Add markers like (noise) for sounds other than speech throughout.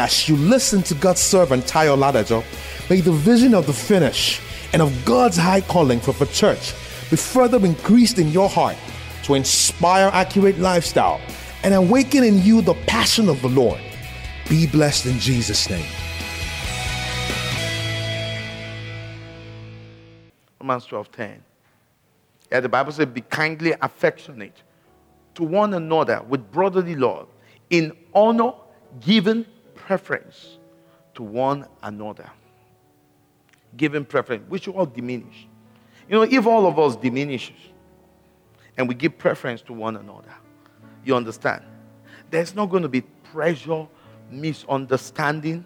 As you listen to God's servant Tayo Ladajo, may the vision of the finish and of God's high calling for the church be further increased in your heart to inspire accurate lifestyle and awaken in you the passion of the Lord. Be blessed in Jesus' name. Romans 12 10. Yeah, the Bible says, Be kindly affectionate to one another with brotherly love, in honor, given preference to one another. Given preference, which all diminish. You know, if all of us diminishes and we give preference to one another, you understand? There's not going to be pressure, misunderstanding,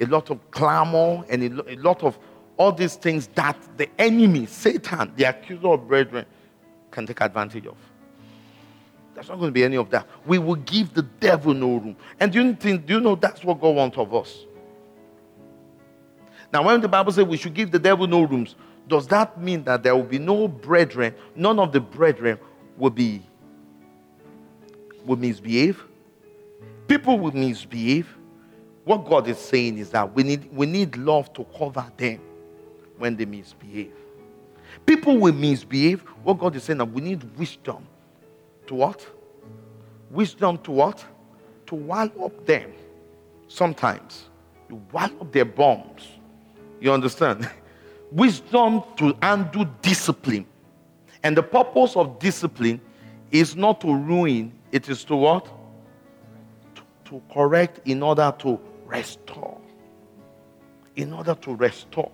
a lot of clamor, and a lot of all these things that the enemy, Satan, the accuser of brethren, can take advantage of. There's not going to be any of that. We will give the devil no room. And do you think, do you know that's what God wants of us? Now, when the Bible says we should give the devil no rooms, does that mean that there will be no brethren, none of the brethren will be will misbehave? People will misbehave. What God is saying is that we need, we need love to cover them when they misbehave. People will misbehave. What God is saying that we need wisdom to what? Wisdom to what? To wallop them. Sometimes you wallop their bombs. You understand? (laughs) wisdom to undo discipline. And the purpose of discipline is not to ruin, it is to what? To, to correct in order to restore. In order to restore.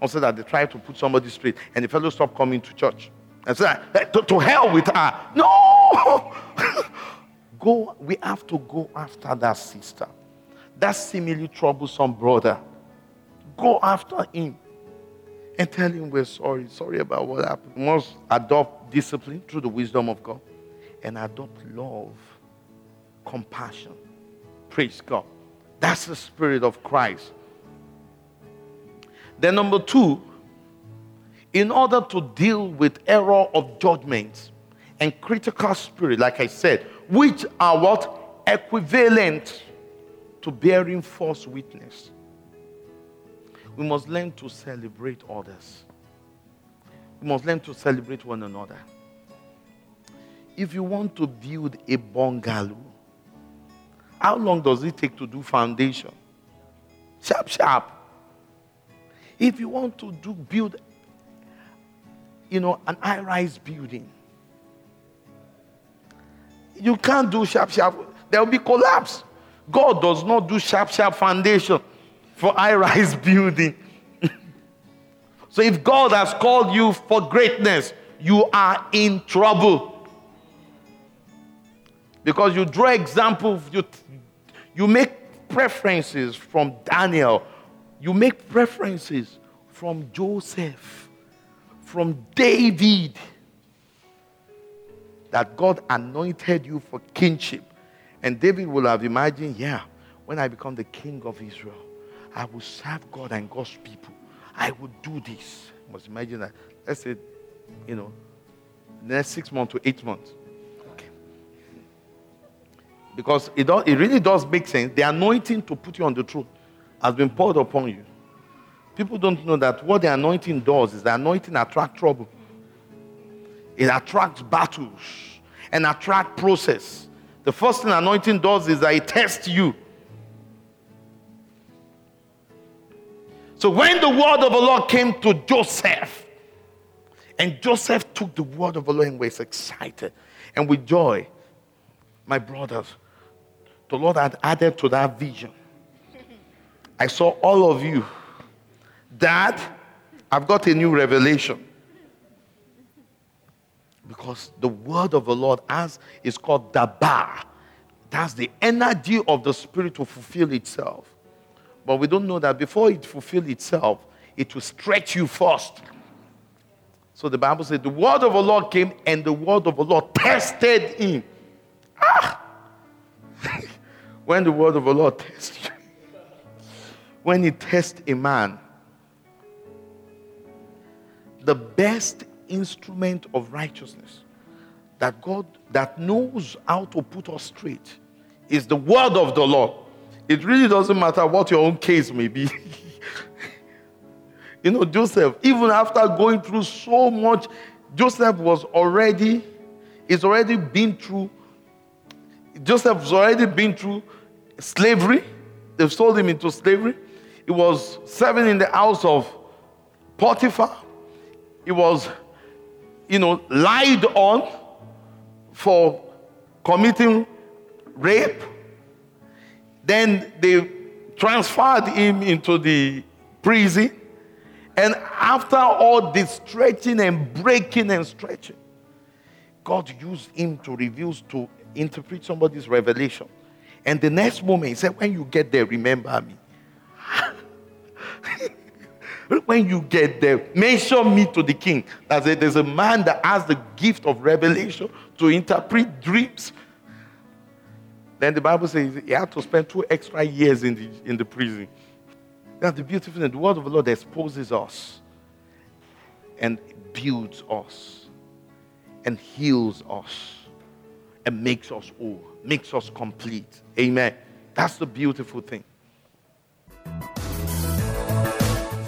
Also, that they try to put somebody straight and the fellow stop coming to church. And say, to, to hell with her. No! (laughs) go, we have to go after that sister. That seemingly troublesome brother. Go after him and tell him we're sorry. Sorry about what happened. We must adopt discipline through the wisdom of God and adopt love, compassion. Praise God. That's the spirit of Christ. Then, number two, in order to deal with error of judgment and critical spirit, like I said, which are what? Equivalent to bearing false witness. We must learn to celebrate others. We must learn to celebrate one another. If you want to build a bungalow, how long does it take to do foundation? Sharp, sharp. If you want to do build, you know, an high-rise building, you can't do sharp, sharp. There will be collapse. God does not do sharp, sharp foundation for high-rise (laughs) building. (laughs) so if God has called you for greatness, you are in trouble. Because you draw examples, you, you make preferences from Daniel, you make preferences from Joseph, from David, that God anointed you for kingship. And David will have imagined, yeah, when I become the king of Israel, I will serve God and God's people. I will do this. You must imagine that. Let's say, you know, next six months to eight months. Okay. Because it, does, it really does make sense. The anointing to put you on the throne has been poured upon you. People don't know that what the anointing does is the anointing attracts trouble. It attracts battles and attract process. The first thing anointing does is that it tests you. So when the word of the Lord came to Joseph, and Joseph took the word of the Lord and was excited and with joy, my brothers, the Lord had added to that vision. I saw all of you. Dad, I've got a new revelation. Because the word of the Lord as is called Dabar. That's the energy of the spirit to fulfill itself. But we don't know that before it fulfill itself, it will stretch you first. So the Bible said the word of the Lord came and the word of the Lord tested him. Ah! (laughs) when the word of the Lord tests you, when it tests a man, the best instrument of righteousness that God that knows how to put us straight is the word of the Lord it really doesn't matter what your own case may be. (laughs) you know, Joseph, even after going through so much, Joseph was already, he's already been through, Joseph's already been through slavery. They've sold him into slavery. He was serving in the house of Potiphar. He was, you know, lied on for committing rape. Then they transferred him into the prison. And after all this stretching and breaking and stretching, God used him to reveal, to interpret somebody's revelation. And the next moment, he said, When you get there, remember me. When you get there, mention me to the king. That. There's a man that has the gift of revelation to interpret dreams. Then the Bible says he had to spend two extra years in the, in the prison. That's the beautiful thing. The word of the Lord exposes us and builds us and heals us and makes us whole, makes us complete. Amen. That's the beautiful thing.